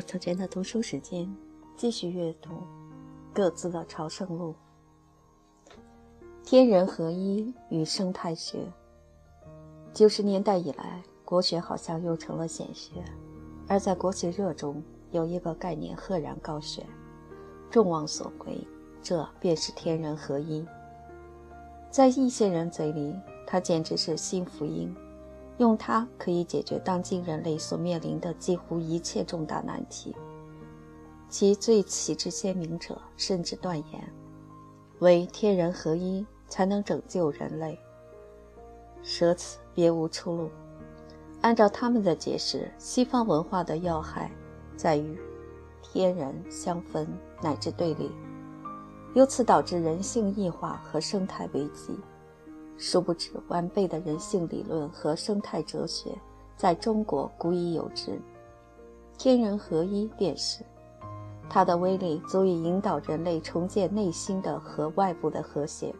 特珍的读书时间，继续阅读各自的朝圣路。天人合一与生态学。九十年代以来，国学好像又成了显学，而在国学热中，有一个概念赫然高悬，众望所归，这便是天人合一。在一些人嘴里，它简直是新福音。用它可以解决当今人类所面临的几乎一切重大难题。其最旗帜鲜明者甚至断言，唯天人合一才能拯救人类，舍此别无出路。按照他们的解释，西方文化的要害在于天人相分乃至对立，由此导致人性异化和生态危机。殊不知，完备的人性理论和生态哲学在中国古已有之。天人合一便是，它的威力足以引导人类重建内心的和外部的和谐。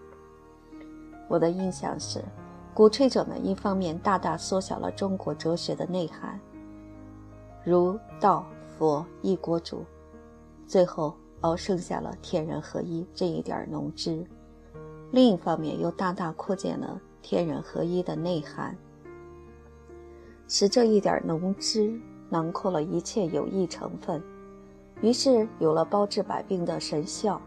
我的印象是，鼓吹者们一方面大大缩小了中国哲学的内涵，如道、佛一国主，最后熬剩下了天人合一这一点浓汁。另一方面，又大大扩建了天人合一的内涵，使这一点浓汁囊括了一切有益成分，于是有了包治百病的神效。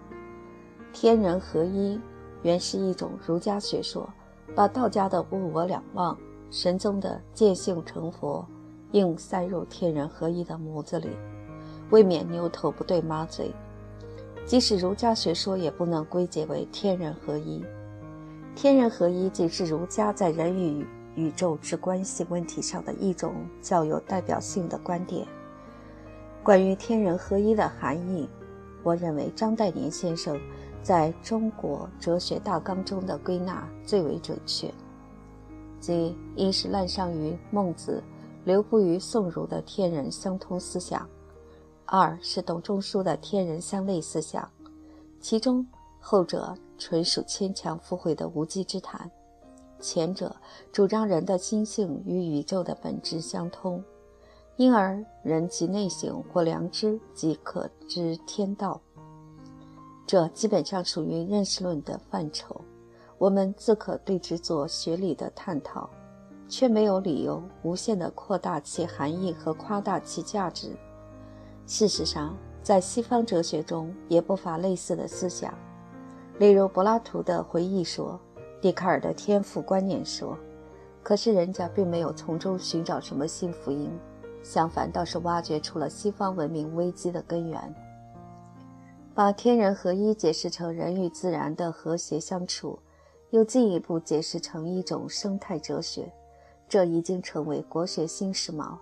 天人合一原是一种儒家学说，把道家的物我两忘、神宗的见性成佛，硬塞入天人合一的模子里，未免牛头不对马嘴。即使儒家学说也不能归结为天人合一。天人合一仅是儒家在人与宇宙之关系问题上的一种较有代表性的观点。关于天人合一的含义，我认为张岱年先生在中国哲学大纲中的归纳最为准确，即一是滥觞于孟子、流布于宋儒的天人相通思想。二是董仲舒的天人相类思想，其中后者纯属牵强附会的无稽之谈，前者主张人的心性与宇宙的本质相通，因而人即内省或良知即可知天道。这基本上属于认识论的范畴，我们自可对之做学理的探讨，却没有理由无限地扩大其含义和夸大其价值。事实上，在西方哲学中也不乏类似的思想，例如柏拉图的回忆说，笛卡尔的天赋观念说。可是人家并没有从中寻找什么新福音，相反倒是挖掘出了西方文明危机的根源，把天人合一解释成人与自然的和谐相处，又进一步解释成一种生态哲学，这已经成为国学新时髦。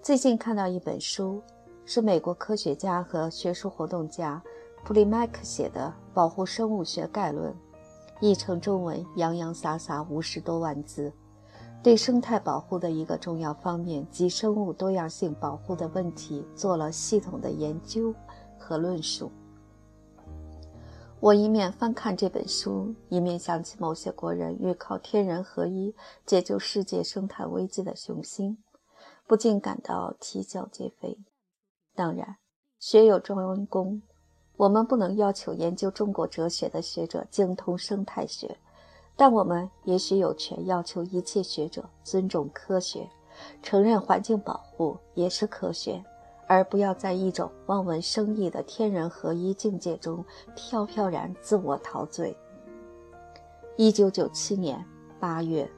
最近看到一本书。是美国科学家和学术活动家普利麦克写的《保护生物学概论》，译成中文洋洋洒洒五十多万字，对生态保护的一个重要方面及生物多样性保护的问题做了系统的研究和论述。我一面翻看这本书，一面想起某些国人欲靠天人合一解救世界生态危机的雄心，不禁感到啼笑皆非。当然，学有专攻，我们不能要求研究中国哲学的学者精通生态学，但我们也许有权要求一切学者尊重科学，承认环境保护也是科学，而不要在一种望文生义的天人合一境界中飘飘然自我陶醉。一九九七年八月。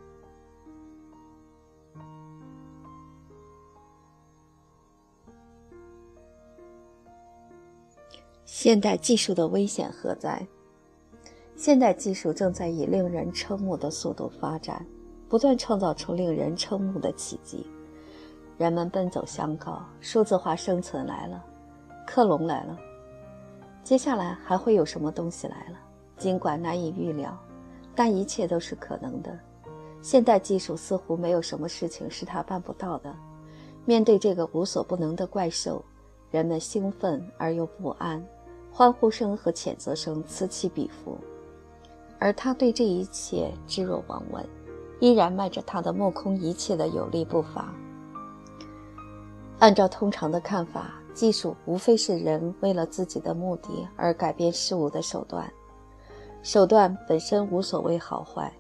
现代技术的危险何在？现代技术正在以令人瞠目的速度发展，不断创造出令人瞠目的奇迹。人们奔走相告，数字化生存来了，克隆来了。接下来还会有什么东西来了？尽管难以预料，但一切都是可能的。现代技术似乎没有什么事情是他办不到的。面对这个无所不能的怪兽，人们兴奋而又不安。欢呼声和谴责声此起彼伏，而他对这一切置若罔闻，依然迈着他的目空一切的有力步伐。按照通常的看法，技术无非是人为了自己的目的而改变事物的手段，手段本身无所谓好坏，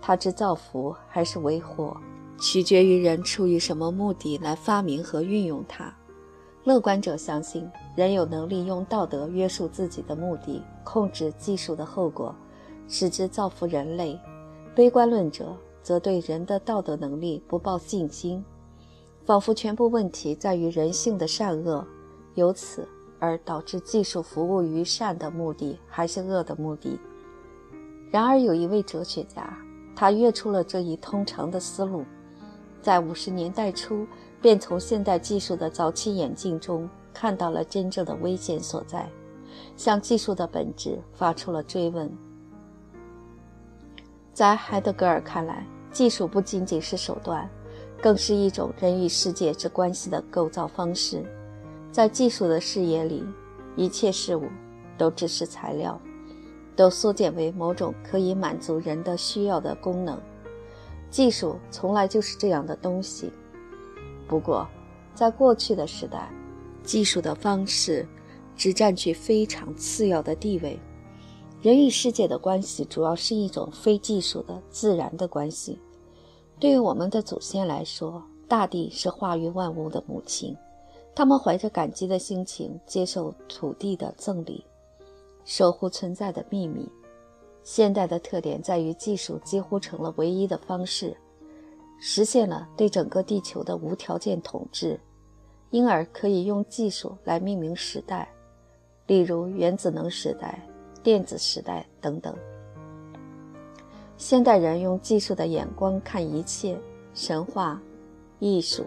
它之造福还是为祸，取决于人出于什么目的来发明和运用它。乐观者相信人有能力用道德约束自己的目的，控制技术的后果，使之造福人类；悲观论者则对人的道德能力不抱信心，仿佛全部问题在于人性的善恶，由此而导致技术服务于善的目的还是恶的目的。然而，有一位哲学家，他跃出了这一通常的思路，在五十年代初。便从现代技术的早期演进中看到了真正的危险所在，向技术的本质发出了追问。在海德格尔看来，技术不仅仅是手段，更是一种人与世界之关系的构造方式。在技术的视野里，一切事物都只是材料，都缩减为某种可以满足人的需要的功能。技术从来就是这样的东西。不过，在过去的时代，技术的方式只占据非常次要的地位。人与世界的关系主要是一种非技术的自然的关系。对于我们的祖先来说，大地是化育万物的母亲，他们怀着感激的心情接受土地的赠礼，守护存在的秘密。现代的特点在于，技术几乎成了唯一的方式。实现了对整个地球的无条件统治，因而可以用技术来命名时代，例如原子能时代、电子时代等等。现代人用技术的眼光看一切，神话、艺术、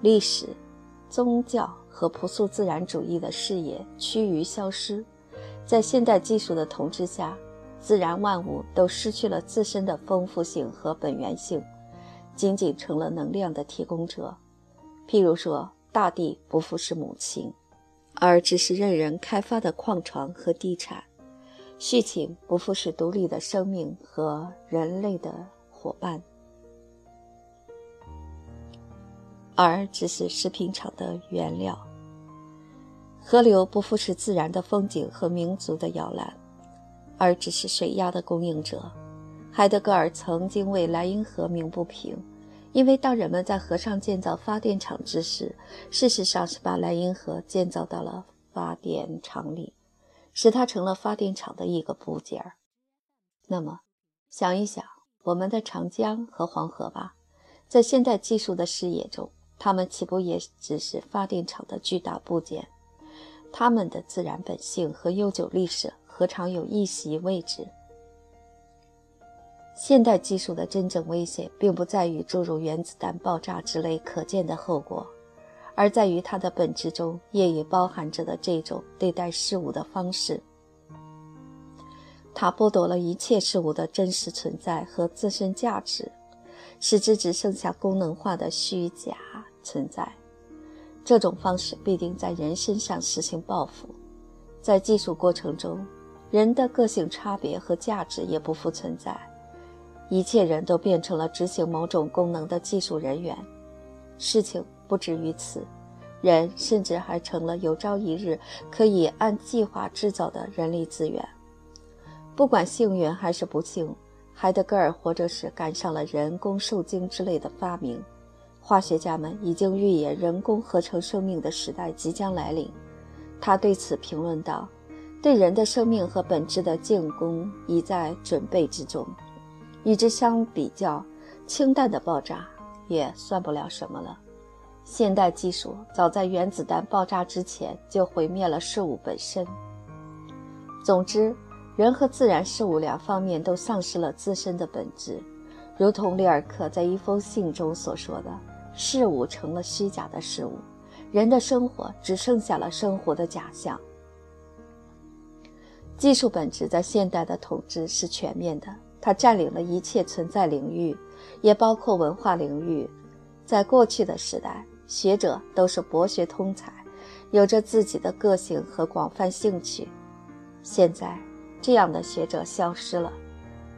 历史、宗教和朴素自然主义的视野趋于消失。在现代技术的统治下，自然万物都失去了自身的丰富性和本源性。仅仅成了能量的提供者，譬如说，大地不复是母亲，而只是任人开发的矿床和地产；畜禽不复是独立的生命和人类的伙伴，而只是食品厂的原料；河流不复是自然的风景和民族的摇篮，而只是水压的供应者。海德格尔曾经为莱茵河鸣不平，因为当人们在河上建造发电厂之时，事实上是把莱茵河建造到了发电厂里，使它成了发电厂的一个部件儿。那么，想一想我们的长江和黄河吧，在现代技术的视野中，它们岂不也只是发电厂的巨大部件？它们的自然本性和悠久历史何尝有一席位置？现代技术的真正危险，并不在于诸如原子弹爆炸之类可见的后果，而在于它的本质中业已包含着的这种对待事物的方式。它剥夺了一切事物的真实存在和自身价值，使之只剩下功能化的虚假存在。这种方式必定在人身上实行报复。在技术过程中，人的个性差别和价值也不复存在。一切人都变成了执行某种功能的技术人员，事情不止于此，人甚至还成了有朝一日可以按计划制造的人力资源。不管幸运还是不幸，海德格尔活着时赶上了人工受精之类的发明，化学家们已经预言人工合成生命的时代即将来临。他对此评论道：“对人的生命和本质的进攻已在准备之中。”与之相比较，氢弹的爆炸也算不了什么了。现代技术早在原子弹爆炸之前就毁灭了事物本身。总之，人和自然事物两方面都丧失了自身的本质，如同里尔克在一封信中所说的：“事物成了虚假的事物，人的生活只剩下了生活的假象。”技术本质在现代的统治是全面的。它占领了一切存在领域，也包括文化领域。在过去的时代，学者都是博学通才，有着自己的个性和广泛兴趣。现在，这样的学者消失了，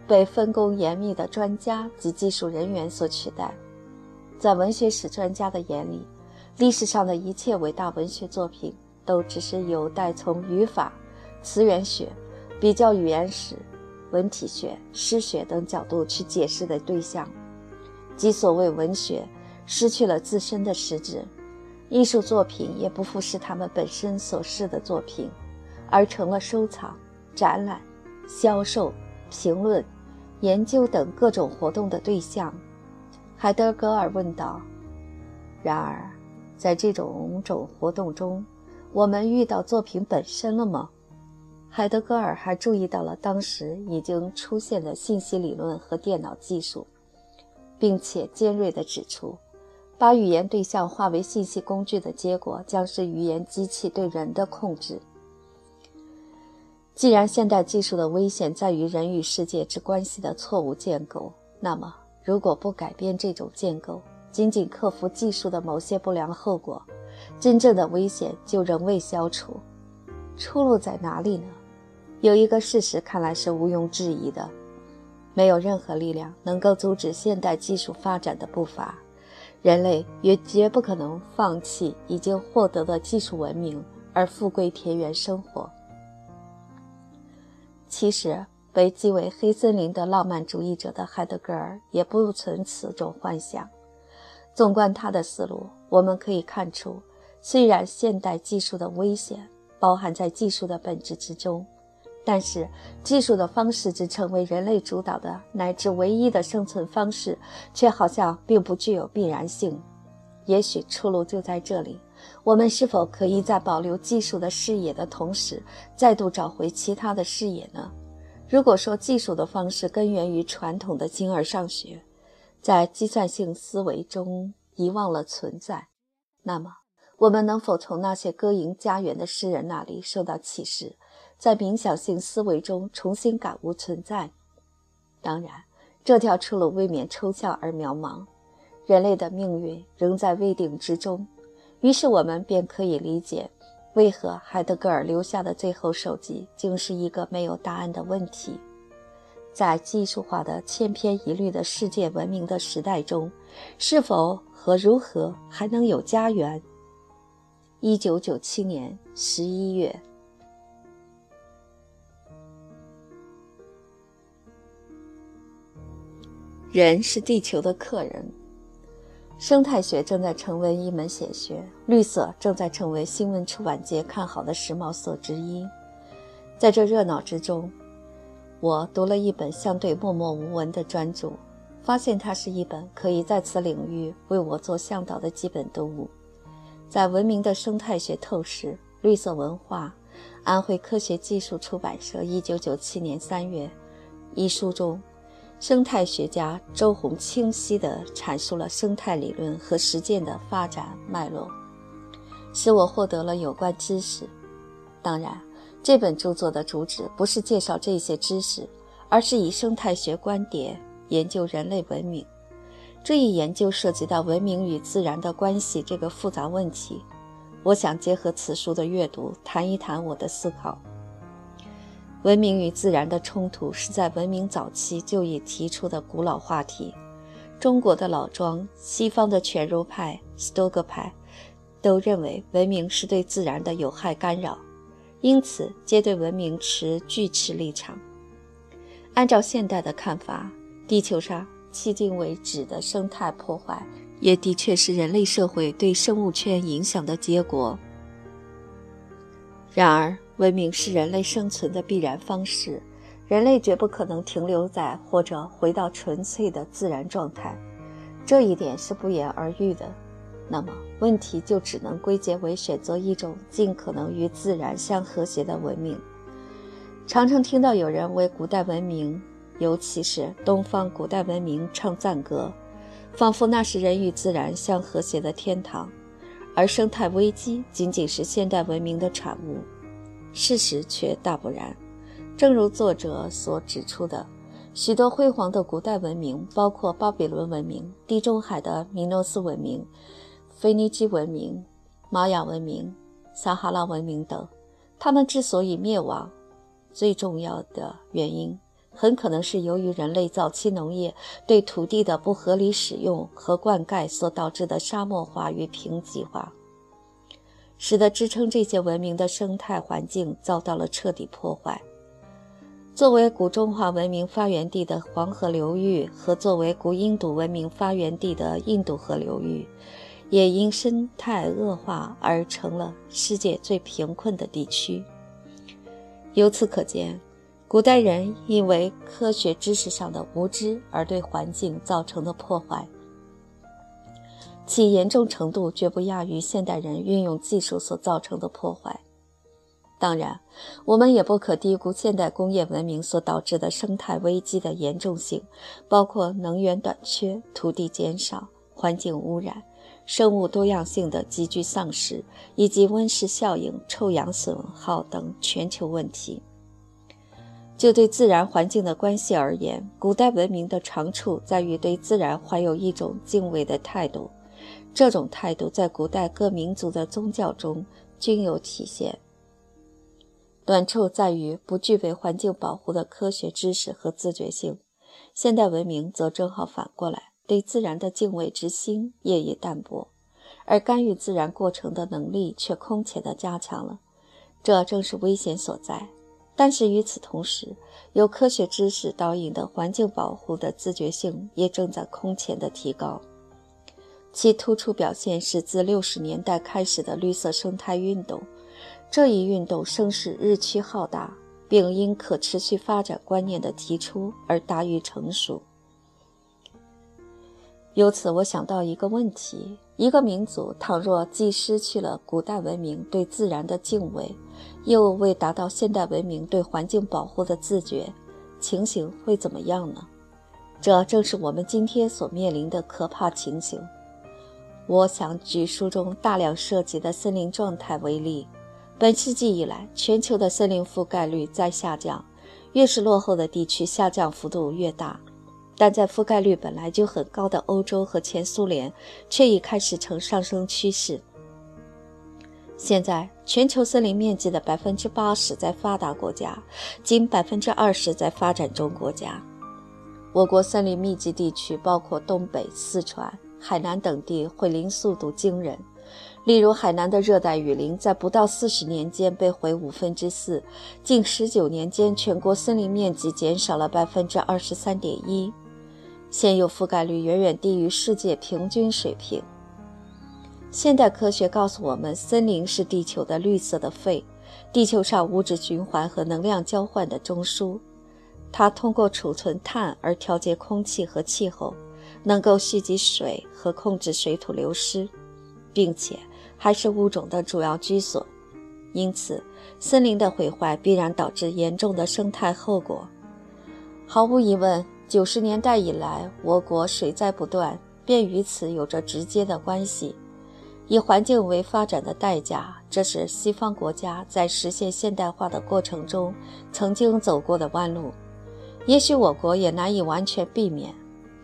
被分工严密的专家及技术人员所取代。在文学史专家的眼里，历史上的一切伟大文学作品，都只是有待从语法、词源学、比较语言史、文体学、诗学等角度去解释的对象。即所谓文学，失去了自身的实质；艺术作品也不复是他们本身所示的作品，而成了收藏、展览、销售、评论、研究等各种活动的对象。海德格尔问道：“然而。”在这种种活动中，我们遇到作品本身了吗？海德格尔还注意到了当时已经出现的信息理论和电脑技术，并且尖锐地指出，把语言对象化为信息工具的结果将是语言机器对人的控制。既然现代技术的危险在于人与世界之关系的错误建构，那么如果不改变这种建构，仅仅克服技术的某些不良后果，真正的危险就仍未消除。出路在哪里呢？有一个事实看来是毋庸置疑的：没有任何力量能够阻止现代技术发展的步伐，人类也绝不可能放弃已经获得的技术文明而复归田园生活。其实，被讥为“黑森林”的浪漫主义者的海德格尔也不存此种幻想。纵观他的思路，我们可以看出，虽然现代技术的危险包含在技术的本质之中，但是技术的方式只成为人类主导的乃至唯一的生存方式，却好像并不具有必然性。也许出路就在这里：我们是否可以在保留技术的视野的同时，再度找回其他的视野呢？如果说技术的方式根源于传统的形而上学，在计算性思维中遗忘了存在，那么我们能否从那些歌吟家园的诗人那里受到启示，在冥想性思维中重新感悟存在？当然，这条出路未免抽象而渺茫，人类的命运仍在未定之中。于是，我们便可以理解，为何海德格尔留下的最后手记竟是一个没有答案的问题。在技术化的千篇一律的世界文明的时代中，是否和如何还能有家园？一九九七年十一月，人是地球的客人。生态学正在成为一门显学，绿色正在成为新闻出版界看好的时髦色之一。在这热闹之中。我读了一本相对默默无闻的专著，发现它是一本可以在此领域为我做向导的基本读物。在《文明的生态学透视：绿色文化》，安徽科学技术出版社，一九九七年三月。一书中，生态学家周红清晰地阐述了生态理论和实践的发展脉络，使我获得了有关知识。当然。这本著作的主旨不是介绍这些知识，而是以生态学观点研究人类文明。这一研究涉及到文明与自然的关系这个复杂问题。我想结合此书的阅读，谈一谈我的思考。文明与自然的冲突是在文明早期就已提出的古老话题。中国的老庄、西方的犬儒派、斯多葛派，都认为文明是对自然的有害干扰。因此，皆对文明持拒斥立场。按照现代的看法，地球上迄今为止的生态破坏，也的确是人类社会对生物圈影响的结果。然而，文明是人类生存的必然方式，人类绝不可能停留在或者回到纯粹的自然状态，这一点是不言而喻的。那么，问题就只能归结为选择一种尽可能与自然相和谐的文明。常常听到有人为古代文明，尤其是东方古代文明唱赞歌，仿佛那是人与自然相和谐的天堂，而生态危机仅仅是现代文明的产物。事实却大不然。正如作者所指出的，许多辉煌的古代文明，包括巴比伦文明、地中海的米诺斯文明。腓尼基文明、玛雅文明、撒哈拉文明等，他们之所以灭亡，最重要的原因很可能是由于人类早期农业对土地的不合理使用和灌溉所导致的沙漠化与贫瘠化，使得支撑这些文明的生态环境遭到了彻底破坏。作为古中华文明发源地的黄河流域和作为古印度文明发源地的印度河流域，也因生态恶化而成了世界最贫困的地区。由此可见。古代人因为科学知识上的无知而对环境造成的破坏，其严重程度绝不亚于现代人运用技术所造成的破坏。当然，我们也不可低估现代工业文明所导致的生态危机的严重性，包括能源短缺、土地减少、环境污染、生物多样性的急剧丧失，以及温室效应、臭氧损耗等全球问题。就对自然环境的关系而言，古代文明的长处在于对自然怀有一种敬畏的态度。这种态度在古代各民族的宗教中均有体现。短处在于不具备环境保护的科学知识和自觉性。现代文明则正好反过来，对自然的敬畏之心业已淡薄，而干预自然过程的能力却空前的加强了。这正是危险所在。但是与此同时，由科学知识导引的环境保护的自觉性也正在空前的提高。其突出表现是自六十年代开始的绿色生态运动。这一运动声势日趋浩大，并因可持续发展观念的提出而达于成熟。由此，我想到一个问题：一个民族倘若既失去了古代文明对自然的敬畏，又未达到现代文明对环境保护的自觉，情形会怎么样呢？这正是我们今天所面临的可怕情形。我想举书中大量涉及的森林状态为例。本世纪以来，全球的森林覆盖率在下降，越是落后的地区，下降幅度越大。但在覆盖率本来就很高的欧洲和前苏联，却已开始呈上升趋势。现在，全球森林面积的百分之八十在发达国家，仅百分之二十在发展中国家。我国森林密集地区包括东北、四川、海南等地，毁林速度惊人。例如，海南的热带雨林在不到四十年间被毁五分之四，近十九年间，全国森林面积减少了百分之二十三点一。现有覆盖率远远低于世界平均水平。现代科学告诉我们，森林是地球的绿色的肺，地球上物质循环和能量交换的中枢。它通过储存碳而调节空气和气候，能够蓄积水和控制水土流失，并且还是物种的主要居所。因此，森林的毁坏必然导致严重的生态后果。毫无疑问。九十年代以来，我国水灾不断，便与此有着直接的关系。以环境为发展的代价，这是西方国家在实现现代化的过程中曾经走过的弯路。也许我国也难以完全避免，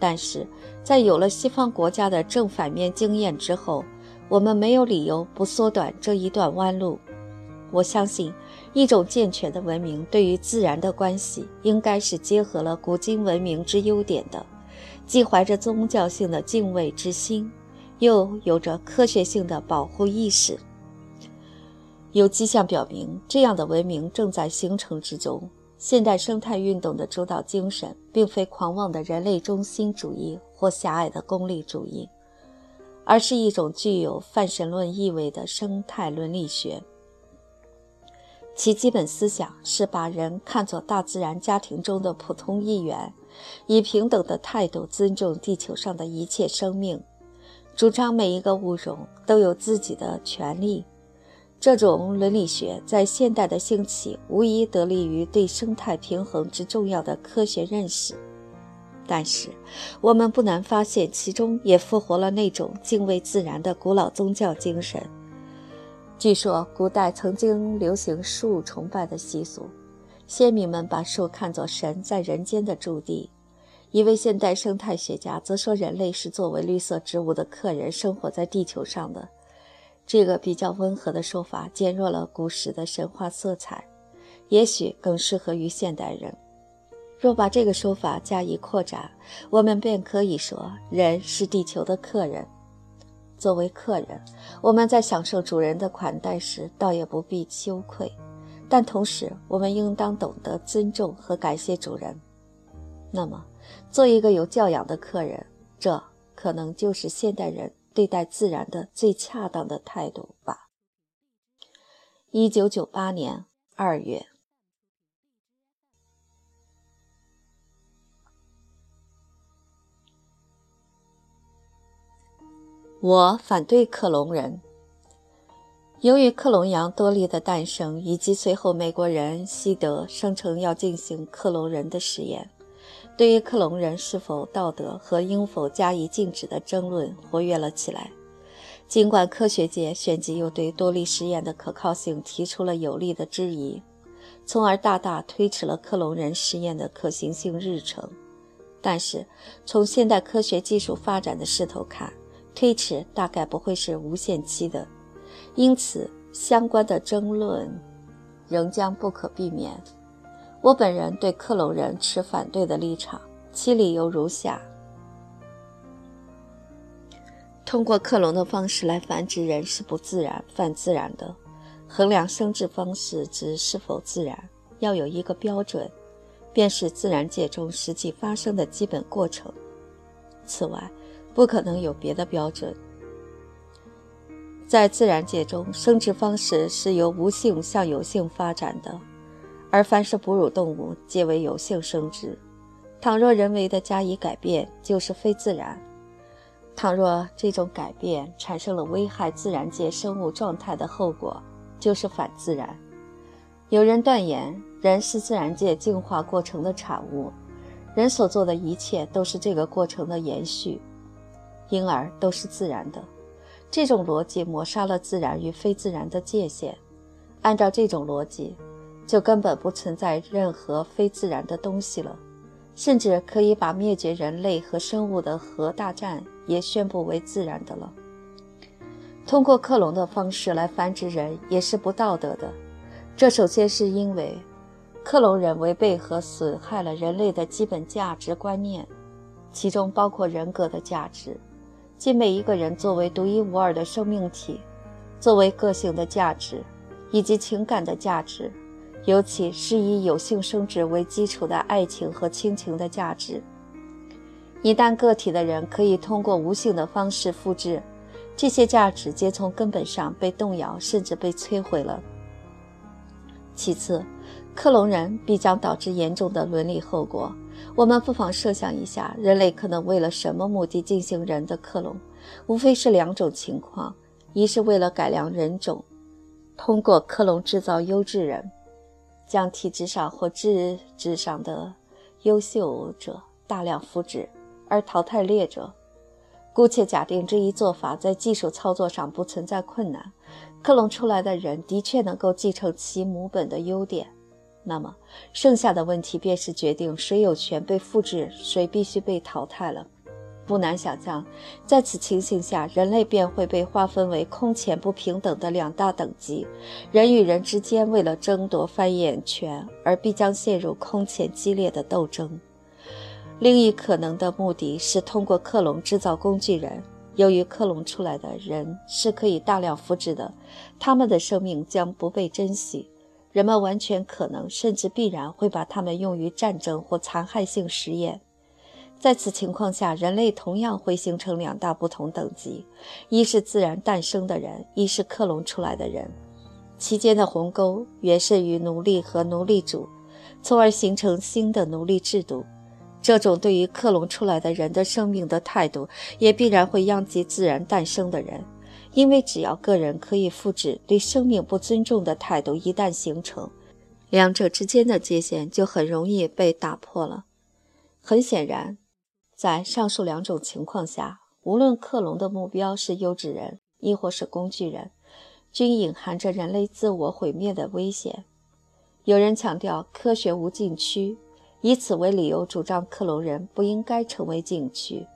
但是在有了西方国家的正反面经验之后，我们没有理由不缩短这一段弯路。我相信。一种健全的文明对于自然的关系，应该是结合了古今文明之优点的，既怀着宗教性的敬畏之心，又有着科学性的保护意识。有迹象表明，这样的文明正在形成之中。现代生态运动的主导精神，并非狂妄的人类中心主义或狭隘的功利主义，而是一种具有泛神论意味的生态伦理学。其基本思想是把人看作大自然家庭中的普通一员，以平等的态度尊重地球上的一切生命，主张每一个物种都有自己的权利。这种伦理学在现代的兴起，无疑得力于对生态平衡之重要的科学认识。但是，我们不难发现，其中也复活了那种敬畏自然的古老宗教精神。据说古代曾经流行树崇拜的习俗，先民们把树看作神在人间的驻地。一位现代生态学家则说，人类是作为绿色植物的客人生活在地球上的。这个比较温和的说法减弱了古时的神话色彩，也许更适合于现代人。若把这个说法加以扩展，我们便可以说，人是地球的客人。作为客人，我们在享受主人的款待时，倒也不必羞愧。但同时，我们应当懂得尊重和感谢主人。那么，做一个有教养的客人，这可能就是现代人对待自然的最恰当的态度吧。一九九八年二月。我反对克隆人。由于克隆羊多利的诞生，以及随后美国人西德声称要进行克隆人的实验，对于克隆人是否道德和应否加以禁止的争论活跃了起来。尽管科学界旋即又对多利实验的可靠性提出了有力的质疑，从而大大推迟了克隆人实验的可行性日程，但是从现代科学技术发展的势头看，推迟大概不会是无限期的，因此相关的争论仍将不可避免。我本人对克隆人持反对的立场，其理由如下：通过克隆的方式来繁殖人是不自然、反自然的。衡量生殖方式之是否自然，要有一个标准，便是自然界中实际发生的基本过程。此外，不可能有别的标准。在自然界中，生殖方式是由无性向有性发展的，而凡是哺乳动物皆为有性生殖。倘若人为的加以改变，就是非自然；倘若这种改变产生了危害自然界生物状态的后果，就是反自然。有人断言，人是自然界进化过程的产物，人所做的一切都是这个过程的延续。婴儿都是自然的，这种逻辑抹杀了自然与非自然的界限。按照这种逻辑，就根本不存在任何非自然的东西了，甚至可以把灭绝人类和生物的核大战也宣布为自然的了。通过克隆的方式来繁殖人也是不道德的。这首先是因为克隆人违背和损害了人类的基本价值观念，其中包括人格的价值。即每一个人作为独一无二的生命体，作为个性的价值，以及情感的价值，尤其是以有性生殖为基础的爱情和亲情的价值。一旦个体的人可以通过无性的方式复制，这些价值皆从根本上被动摇，甚至被摧毁了。其次，克隆人必将导致严重的伦理后果。我们不妨设想一下，人类可能为了什么目的进行人的克隆？无非是两种情况：一是为了改良人种，通过克隆制造优质人，将体质上或智智上的优秀者大量复制，而淘汰劣者。姑且假定这一做法在技术操作上不存在困难，克隆出来的人的确能够继承其母本的优点。那么，剩下的问题便是决定谁有权被复制，谁必须被淘汰了。不难想象，在此情形下，人类便会被划分为空前不平等的两大等级。人与人之间为了争夺繁衍权而必将陷入空前激烈的斗争。另一可能的目的是通过克隆制造工具人。由于克隆出来的人是可以大量复制的，他们的生命将不被珍惜。人们完全可能，甚至必然会把它们用于战争或残害性实验。在此情况下，人类同样会形成两大不同等级：一是自然诞生的人，一是克隆出来的人。其间的鸿沟原是于奴隶和奴隶主，从而形成新的奴隶制度。这种对于克隆出来的人的生命的态度，也必然会殃及自然诞生的人。因为只要个人可以复制，对生命不尊重的态度一旦形成，两者之间的界限就很容易被打破了。很显然，在上述两种情况下，无论克隆的目标是优质人，亦或是工具人，均隐含着人类自我毁灭的危险。有人强调科学无禁区，以此为理由主张克隆人不应该成为禁区；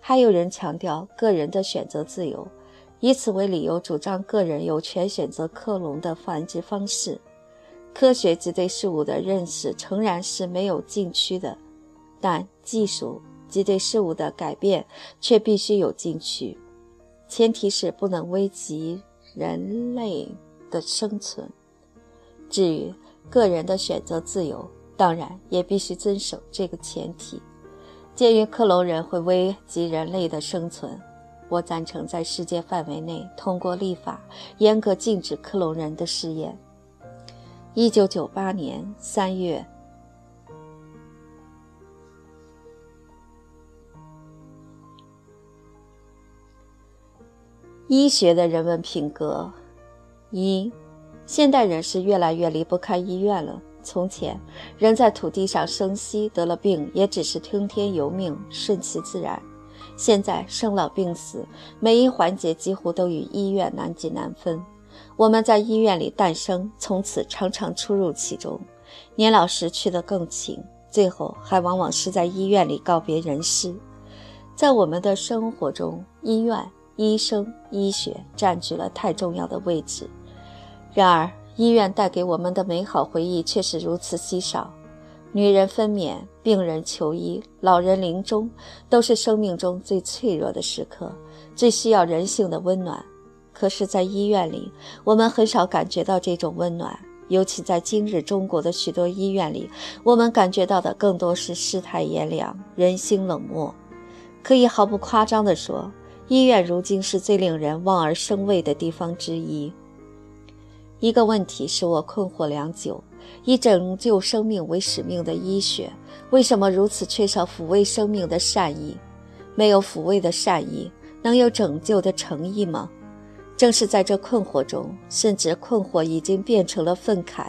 还有人强调个人的选择自由。以此为理由，主张个人有权选择克隆的繁殖方式。科学及对事物的认识诚然是没有禁区的，但技术及对事物的改变却必须有禁区，前提是不能危及人类的生存。至于个人的选择自由，当然也必须遵守这个前提。鉴于克隆人会危及人类的生存，我赞成在世界范围内通过立法严格禁止克隆人的试验。一九九八年三月，医学的人文品格一。现代人是越来越离不开医院了。从前，人在土地上生息，得了病也只是听天由命，顺其自然。现在，生老病死，每一环节几乎都与医院难解难分。我们在医院里诞生，从此常常出入其中，年老时去得更勤，最后还往往是在医院里告别人世。在我们的生活中，医院、医生、医学占据了太重要的位置。然而，医院带给我们的美好回忆却是如此稀少。女人分娩、病人求医、老人临终，都是生命中最脆弱的时刻，最需要人性的温暖。可是，在医院里，我们很少感觉到这种温暖。尤其在今日中国的许多医院里，我们感觉到的更多是世态炎凉、人心冷漠。可以毫不夸张地说，医院如今是最令人望而生畏的地方之一。一个问题使我困惑良久：以拯救生命为使命的医学，为什么如此缺少抚慰生命的善意？没有抚慰的善意，能有拯救的诚意吗？正是在这困惑中，甚至困惑已经变成了愤慨，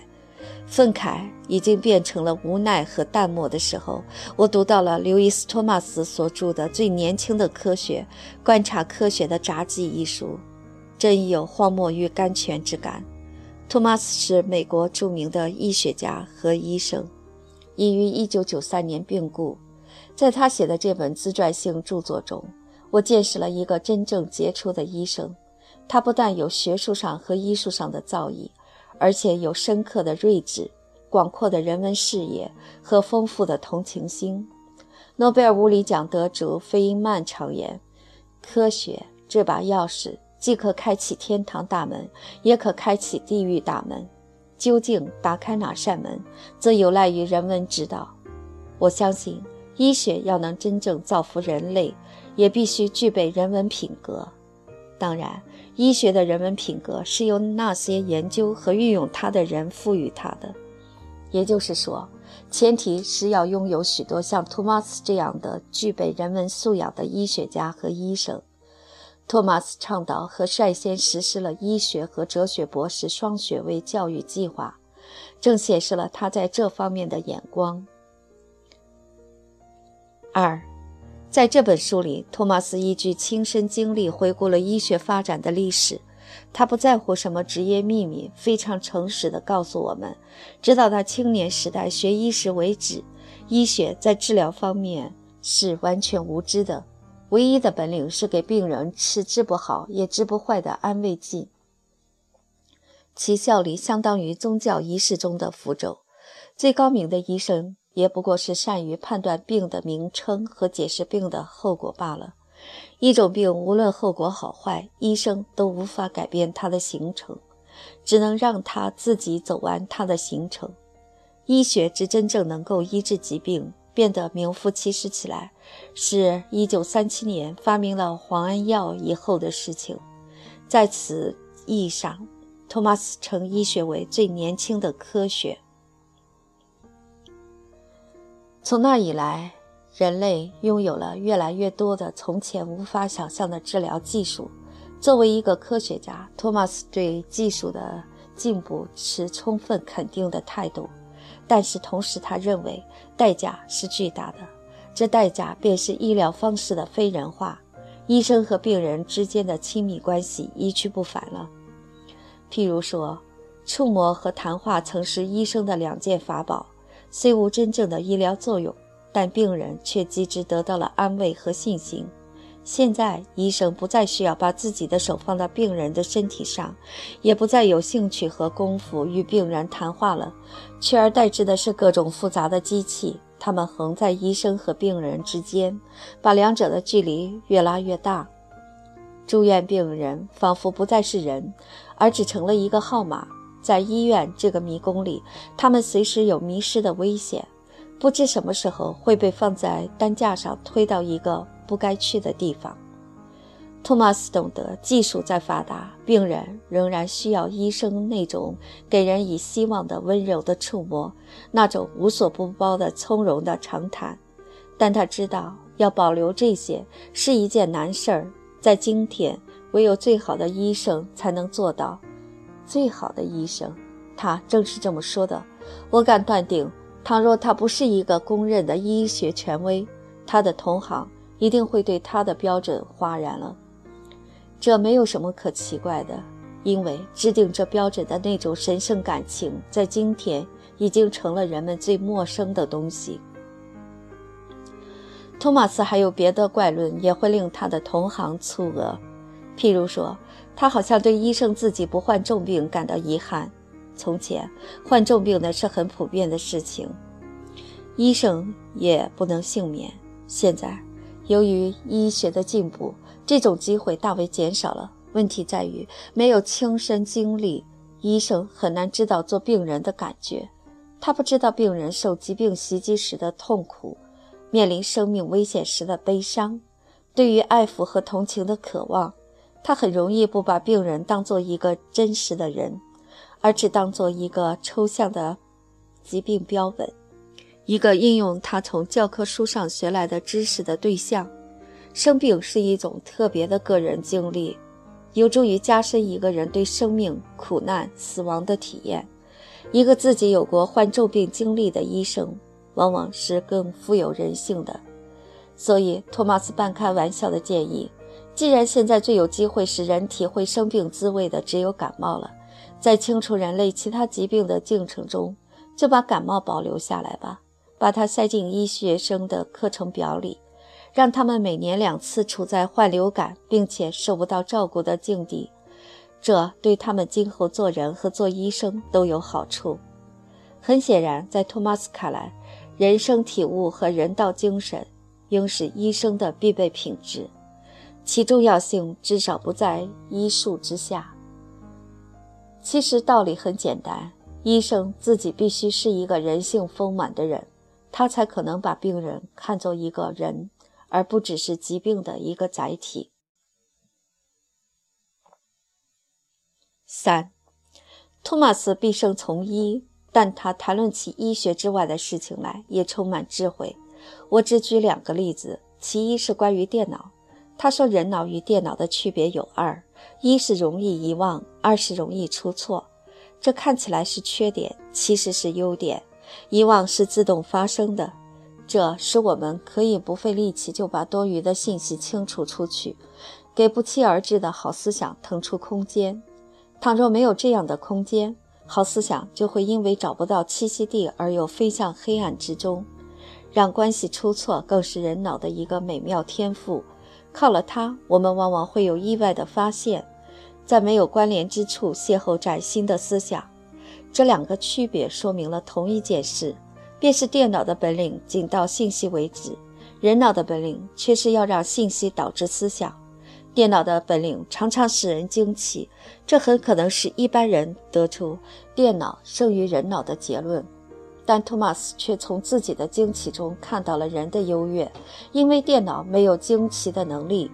愤慨已经变成了无奈和淡漠的时候，我读到了刘易斯·托马斯所著的《最年轻的科学：观察科学的札记》一书，真有荒漠与甘泉之感。托马斯是美国著名的医学家和医生，已于1993年病故。在他写的这本自传性著作中，我见识了一个真正杰出的医生。他不但有学术上和医术上的造诣，而且有深刻的睿智、广阔的人文视野和丰富的同情心。诺贝尔物理奖得主费因曼常言：“科学这把钥匙。”既可开启天堂大门，也可开启地狱大门。究竟打开哪扇门，则有赖于人文之道。我相信，医学要能真正造福人类，也必须具备人文品格。当然，医学的人文品格是由那些研究和运用它的人赋予它的。也就是说，前提是要拥有许多像托马斯这样的具备人文素养的医学家和医生。托马斯倡导和率先实施了医学和哲学博士双学位教育计划，正显示了他在这方面的眼光。二，在这本书里，托马斯依据亲身经历回顾了医学发展的历史。他不在乎什么职业秘密，非常诚实地告诉我们，直到他青年时代学医时为止，医学在治疗方面是完全无知的。唯一的本领是给病人吃治不好也治不坏的安慰剂，其效力相当于宗教仪式中的符咒。最高明的医生也不过是善于判断病的名称和解释病的后果罢了。一种病无论后果好坏，医生都无法改变它的形成，只能让它自己走完它的行程。医学之真正能够医治疾病。变得名副其实起来，是一九三七年发明了磺胺药以后的事情。在此意义上，托马斯称医学为最年轻的科学。从那以来，人类拥有了越来越多的从前无法想象的治疗技术。作为一个科学家，托马斯对技术的进步持充分肯定的态度。但是同时，他认为代价是巨大的，这代价便是医疗方式的非人化，医生和病人之间的亲密关系一去不返了。譬如说，触摸和谈话曾是医生的两件法宝，虽无真正的医疗作用，但病人却机之得到了安慰和信心。现在，医生不再需要把自己的手放到病人的身体上，也不再有兴趣和功夫与病人谈话了，取而代之的是各种复杂的机器。他们横在医生和病人之间，把两者的距离越拉越大。住院病人仿佛不再是人，而只成了一个号码。在医院这个迷宫里，他们随时有迷失的危险，不知什么时候会被放在担架上推到一个。不该去的地方。托马斯懂得，技术再发达，病人仍然需要医生那种给人以希望的温柔的触摸，那种无所不包的从容的长谈。但他知道，要保留这些是一件难事儿。在今天，唯有最好的医生才能做到。最好的医生，他正是这么说的。我敢断定，倘若他不是一个公认的医学权威，他的同行。一定会对他的标准哗然了，这没有什么可奇怪的，因为制定这标准的那种神圣感情，在今天已经成了人们最陌生的东西。托马斯还有别的怪论，也会令他的同行蹙额，譬如说，他好像对医生自己不患重病感到遗憾。从前患重病的是很普遍的事情，医生也不能幸免。现在。由于医学的进步，这种机会大为减少了。问题在于没有亲身经历，医生很难知道做病人的感觉。他不知道病人受疾病袭击时的痛苦，面临生命危险时的悲伤，对于爱抚和同情的渴望。他很容易不把病人当做一个真实的人，而只当做一个抽象的疾病标本。一个应用他从教科书上学来的知识的对象，生病是一种特别的个人经历，有助于加深一个人对生命、苦难、死亡的体验。一个自己有过患重病经历的医生，往往是更富有人性的。所以，托马斯半开玩笑的建议：既然现在最有机会使人体会生病滋味的只有感冒了，在清除人类其他疾病的进程中，就把感冒保留下来吧。把它塞进医学生的课程表里，让他们每年两次处在患流感并且受不到照顾的境地，这对他们今后做人和做医生都有好处。很显然，在托马斯看来，人生体悟和人道精神应是医生的必备品质，其重要性至少不在医术之下。其实道理很简单，医生自己必须是一个人性丰满的人。他才可能把病人看作一个人，而不只是疾病的一个载体。三，托马斯毕生从医，但他谈论起医学之外的事情来也充满智慧。我只举两个例子，其一是关于电脑。他说，人脑与电脑的区别有二：一是容易遗忘，二是容易出错。这看起来是缺点，其实是优点。遗忘是自动发生的，这使我们可以不费力气就把多余的信息清除出去，给不期而至的好思想腾出空间。倘若没有这样的空间，好思想就会因为找不到栖息地而又飞向黑暗之中。让关系出错更是人脑的一个美妙天赋，靠了它，我们往往会有意外的发现，在没有关联之处邂逅崭新的思想。这两个区别说明了同一件事，便是电脑的本领仅到信息为止，人脑的本领却是要让信息导致思想。电脑的本领常常使人惊奇，这很可能是一般人得出电脑胜于人脑的结论。但托马斯却从自己的惊奇中看到了人的优越，因为电脑没有惊奇的能力。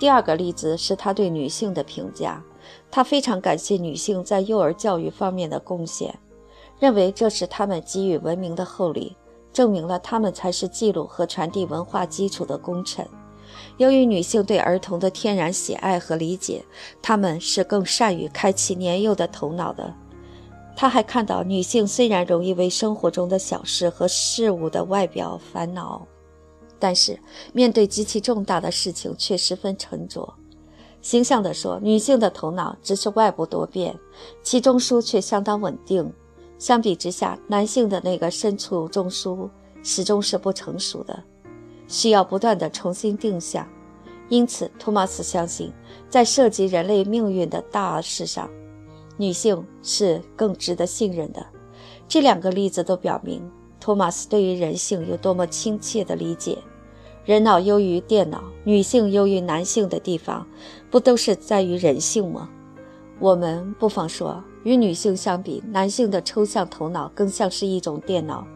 第二个例子是他对女性的评价。他非常感谢女性在幼儿教育方面的贡献，认为这是他们给予文明的厚礼，证明了他们才是记录和传递文化基础的功臣。由于女性对儿童的天然喜爱和理解，他们是更善于开启年幼的头脑的。他还看到，女性虽然容易为生活中的小事和事物的外表烦恼，但是面对极其重大的事情却十分沉着。形象地说，女性的头脑只是外部多变，其中枢却相当稳定。相比之下，男性的那个深处中枢始终是不成熟的，需要不断地重新定向。因此，托马斯相信，在涉及人类命运的大事上，女性是更值得信任的。这两个例子都表明，托马斯对于人性有多么亲切的理解。人脑优于电脑，女性优于男性的地方，不都是在于人性吗？我们不妨说，与女性相比，男性的抽象头脑更像是一种电脑。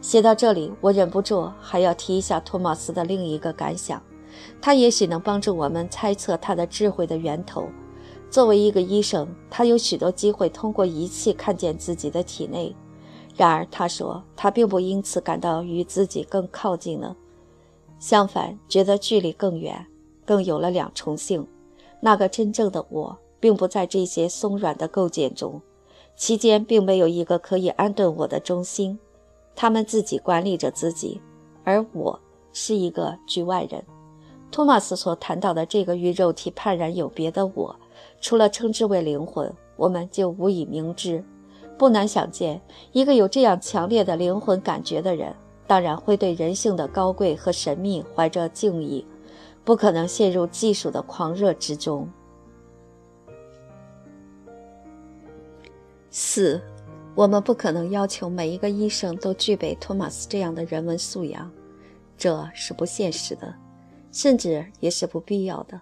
写到这里，我忍不住还要提一下托马斯的另一个感想，他也许能帮助我们猜测他的智慧的源头。作为一个医生，他有许多机会通过仪器看见自己的体内。然而，他说他并不因此感到与自己更靠近了。相反，觉得距离更远，更有了两重性。那个真正的我，并不在这些松软的构件中，其间并没有一个可以安顿我的中心。他们自己管理着自己，而我是一个局外人。托马斯所谈到的这个与肉体判然有别的我，除了称之为灵魂，我们就无以明之。不难想见，一个有这样强烈的灵魂感觉的人。当然会对人性的高贵和神秘怀着敬意，不可能陷入技术的狂热之中。四，我们不可能要求每一个医生都具备托马斯这样的人文素养，这是不现实的，甚至也是不必要的。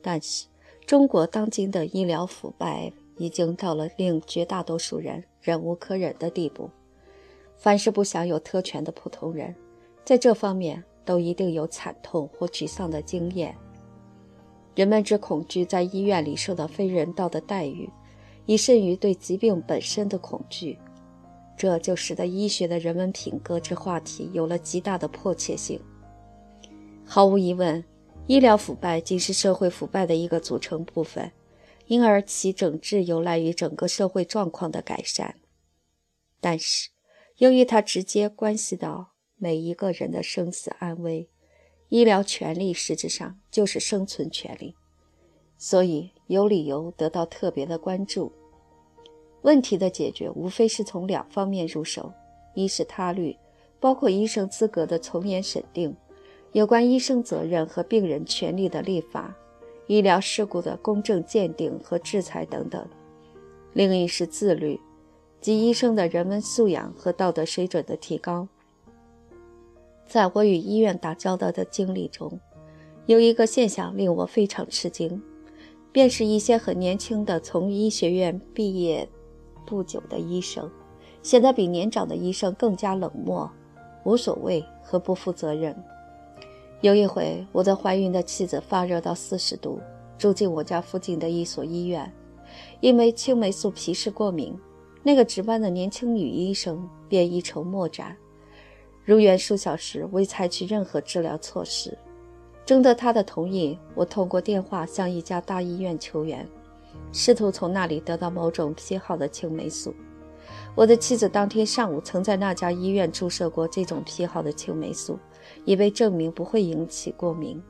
但是，中国当今的医疗腐败已经到了令绝大多数人忍无可忍的地步。凡是不享有特权的普通人，在这方面都一定有惨痛或沮丧的经验。人们之恐惧在医院里受到非人道的待遇，以甚于对疾病本身的恐惧。这就使得医学的人文品格之话题有了极大的迫切性。毫无疑问，医疗腐败既是社会腐败的一个组成部分，因而其整治有赖于整个社会状况的改善。但是，由于它直接关系到每一个人的生死安危，医疗权利实质上就是生存权利，所以有理由得到特别的关注。问题的解决无非是从两方面入手：一是他律，包括医生资格的从严审定，有关医生责任和病人权利的立法，医疗事故的公正鉴定和制裁等等；另一是自律。及医生的人文素养和道德水准的提高。在我与医院打交道的经历中，有一个现象令我非常吃惊，便是一些很年轻的从医学院毕业不久的医生，显得比年长的医生更加冷漠、无所谓和不负责任。有一回，我的怀孕的妻子发热到四十度，住进我家附近的一所医院，因为青霉素皮试过敏。那个值班的年轻女医生便一筹莫展，入院数小时未采取任何治疗措施。征得她的同意，我通过电话向一家大医院求援，试图从那里得到某种批号的青霉素。我的妻子当天上午曾在那家医院注射过这种批号的青霉素，以被证明不会引起过敏。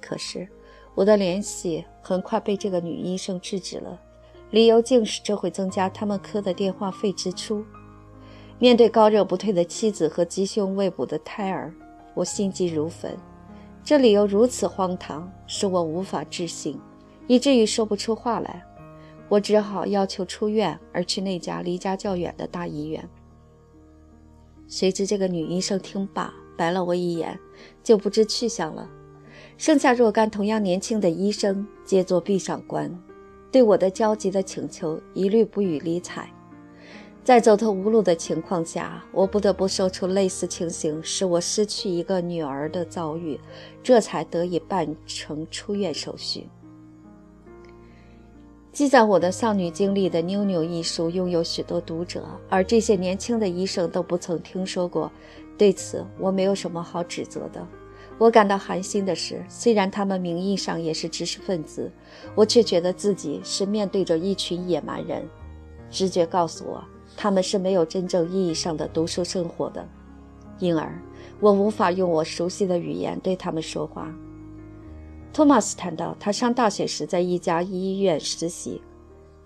可是，我的联系很快被这个女医生制止了。理由竟是这会增加他们科的电话费支出。面对高热不退的妻子和鸡胸未补的胎儿，我心急如焚。这理由如此荒唐，使我无法置信，以至于说不出话来。我只好要求出院，而去那家离家较远的大医院。谁知这个女医生听罢，白了我一眼，就不知去向了。剩下若干同样年轻的医生，皆作壁上观。对我的焦急的请求一律不予理睬，在走投无路的情况下，我不得不说出类似情形使我失去一个女儿的遭遇，这才得以办成出院手续。记载我的丧女经历的《妞妞》一书拥有许多读者，而这些年轻的医生都不曾听说过，对此我没有什么好指责的。我感到寒心的是，虽然他们名义上也是知识分子，我却觉得自己是面对着一群野蛮人。直觉告诉我，他们是没有真正意义上的读书生活的，因而我无法用我熟悉的语言对他们说话。托马斯谈到，他上大学时在一家医院实习，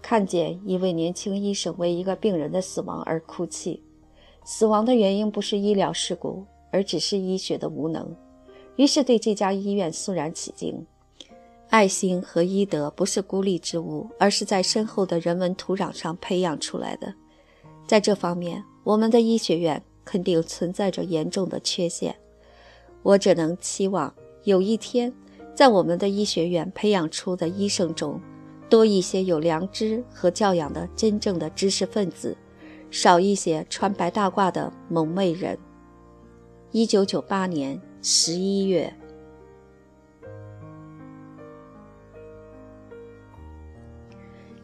看见一位年轻医生为一个病人的死亡而哭泣。死亡的原因不是医疗事故，而只是医学的无能。于是对这家医院肃然起敬。爱心和医德不是孤立之物，而是在深厚的人文土壤上培养出来的。在这方面，我们的医学院肯定存在着严重的缺陷。我只能期望有一天，在我们的医学院培养出的医生中，多一些有良知和教养的真正的知识分子，少一些穿白大褂的蒙昧人。一九九八年十一月，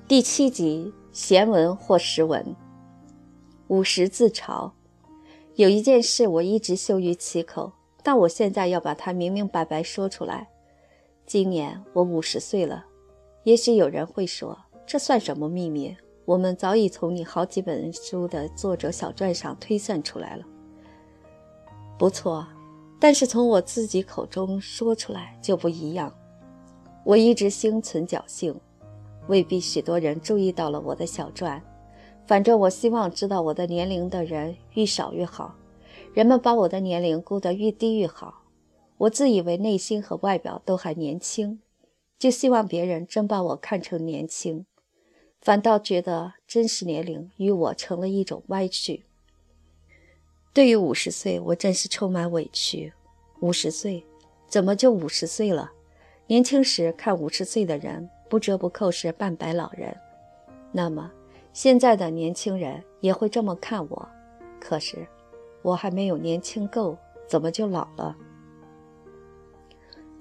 第七集闲文或实文。五十自嘲，有一件事我一直羞于启口，但我现在要把它明明白白说出来。今年我五十岁了。也许有人会说，这算什么秘密？我们早已从你好几本书的作者小传上推算出来了。不错，但是从我自己口中说出来就不一样。我一直心存侥幸，未必许多人注意到了我的小传。反正我希望知道我的年龄的人愈少愈好。人们把我的年龄估得愈低愈好。我自以为内心和外表都还年轻。就希望别人真把我看成年轻，反倒觉得真实年龄与我成了一种歪曲。对于五十岁，我真是充满委屈。五十岁，怎么就五十岁了？年轻时看五十岁的人不折不扣是半白老人，那么现在的年轻人也会这么看我。可是我还没有年轻够，怎么就老了？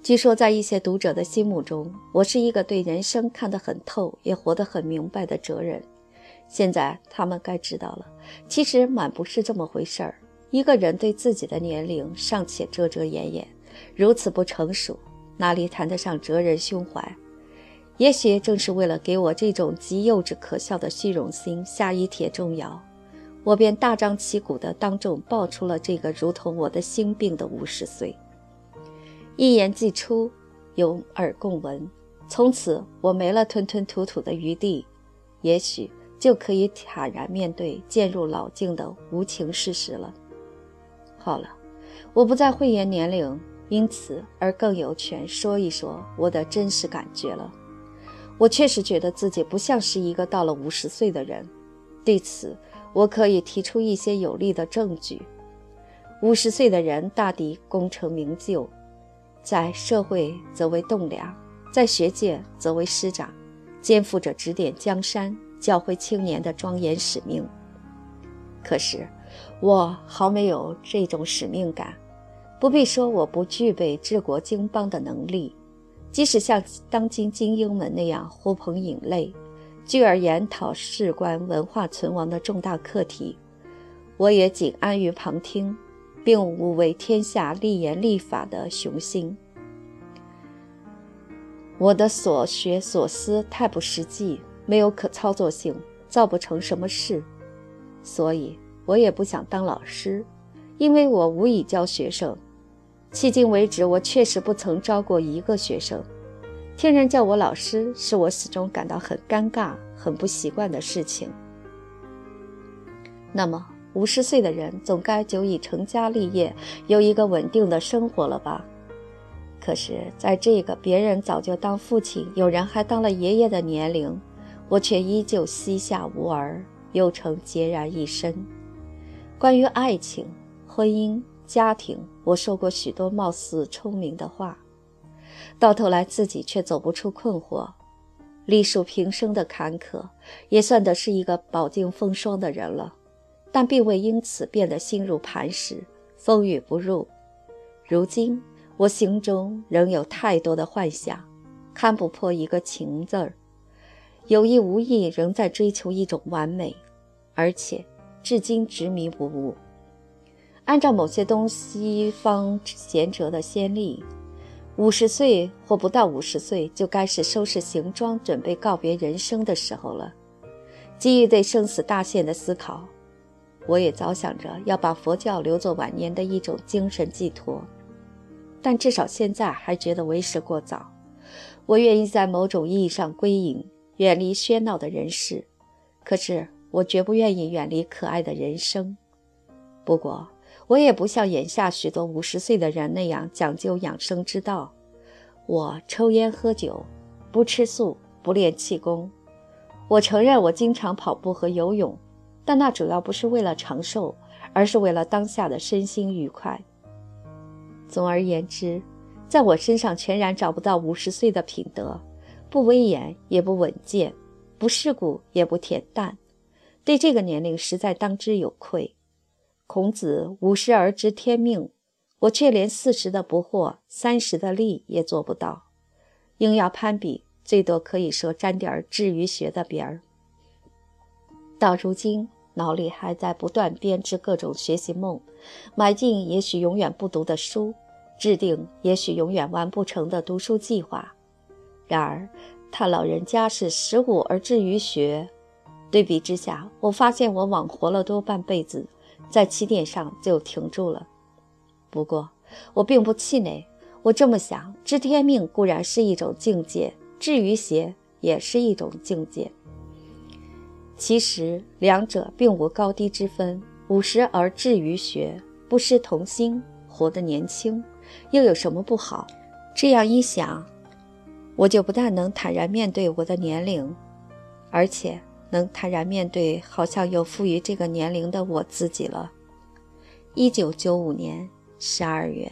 据说，在一些读者的心目中，我是一个对人生看得很透，也活得很明白的哲人。现在他们该知道了，其实满不是这么回事儿。一个人对自己的年龄尚且遮遮掩掩，如此不成熟，哪里谈得上哲人胸怀？也许正是为了给我这种极幼稚可笑的虚荣心下一帖重药，我便大张旗鼓地当众爆出了这个如同我的心病的五十岁。一言既出，有耳共闻。从此，我没了吞吞吐吐的余地，也许就可以坦然面对渐入老境的无情事实了。好了，我不再讳言年龄，因此而更有权说一说我的真实感觉了。我确实觉得自己不像是一个到了五十岁的人，对此我可以提出一些有力的证据。五十岁的人大抵功成名就。在社会则为栋梁，在学界则为师长，肩负着指点江山、教会青年的庄严使命。可是，我毫没有这种使命感。不必说我不具备治国经邦的能力，即使像当今精英们那样呼朋引类，聚而研讨事关文化存亡的重大课题，我也仅安于旁听。并无为天下立言立法的雄心。我的所学所思太不实际，没有可操作性，造不成什么事，所以我也不想当老师，因为我无以教学生。迄今为止，我确实不曾招过一个学生。听人叫我老师，是我始终感到很尴尬、很不习惯的事情。那么。五十岁的人总该久已成家立业，有一个稳定的生活了吧？可是，在这个别人早就当父亲，有人还当了爷爷的年龄，我却依旧膝下无儿，又成孑然一身。关于爱情、婚姻、家庭，我说过许多貌似聪明的话，到头来自己却走不出困惑，历数平生的坎坷，也算得是一个饱经风霜的人了。但并未因此变得心如磐石，风雨不入。如今我心中仍有太多的幻想，看不破一个情字儿，有意无意仍在追求一种完美，而且至今执迷不悟。按照某些东西方贤哲的先例，五十岁或不到五十岁就该是收拾行装，准备告别人生的时候了。基于对生死大限的思考。我也早想着要把佛教留作晚年的一种精神寄托，但至少现在还觉得为时过早。我愿意在某种意义上归隐，远离喧闹的人世，可是我绝不愿意远离可爱的人生。不过，我也不像眼下许多五十岁的人那样讲究养生之道。我抽烟喝酒，不吃素，不练气功。我承认我经常跑步和游泳，但那主要不是为了长寿，而是为了当下的身心愉快。总而言之，在我身上全然找不到五十岁的品德，不威严也不稳健，不世故也不恬淡。对这个年龄实在当之有愧。孔子五十而知天命，我却连四十的不惑，三十的力也做不到。硬要攀比，最多可以说沾点治愈学的边儿。到如今，脑里还在不断编织各种学习梦，买进也许永远不读的书，制定也许永远完不成的读书计划。然而，他老人家是十五而志于学。对比之下，我发现我枉活了多半辈子，在起点上就停住了。不过，我并不气馁。我这么想：知天命固然是一种境界，至于邪也是一种境界。其实两者并无高低之分。五十而志于学，不失童心，活得年轻，又有什么不好？这样一想，我就不但能坦然面对我的年龄，而且。能坦然面对好像有赋予这个年龄的我自己了。一九九五年十二月。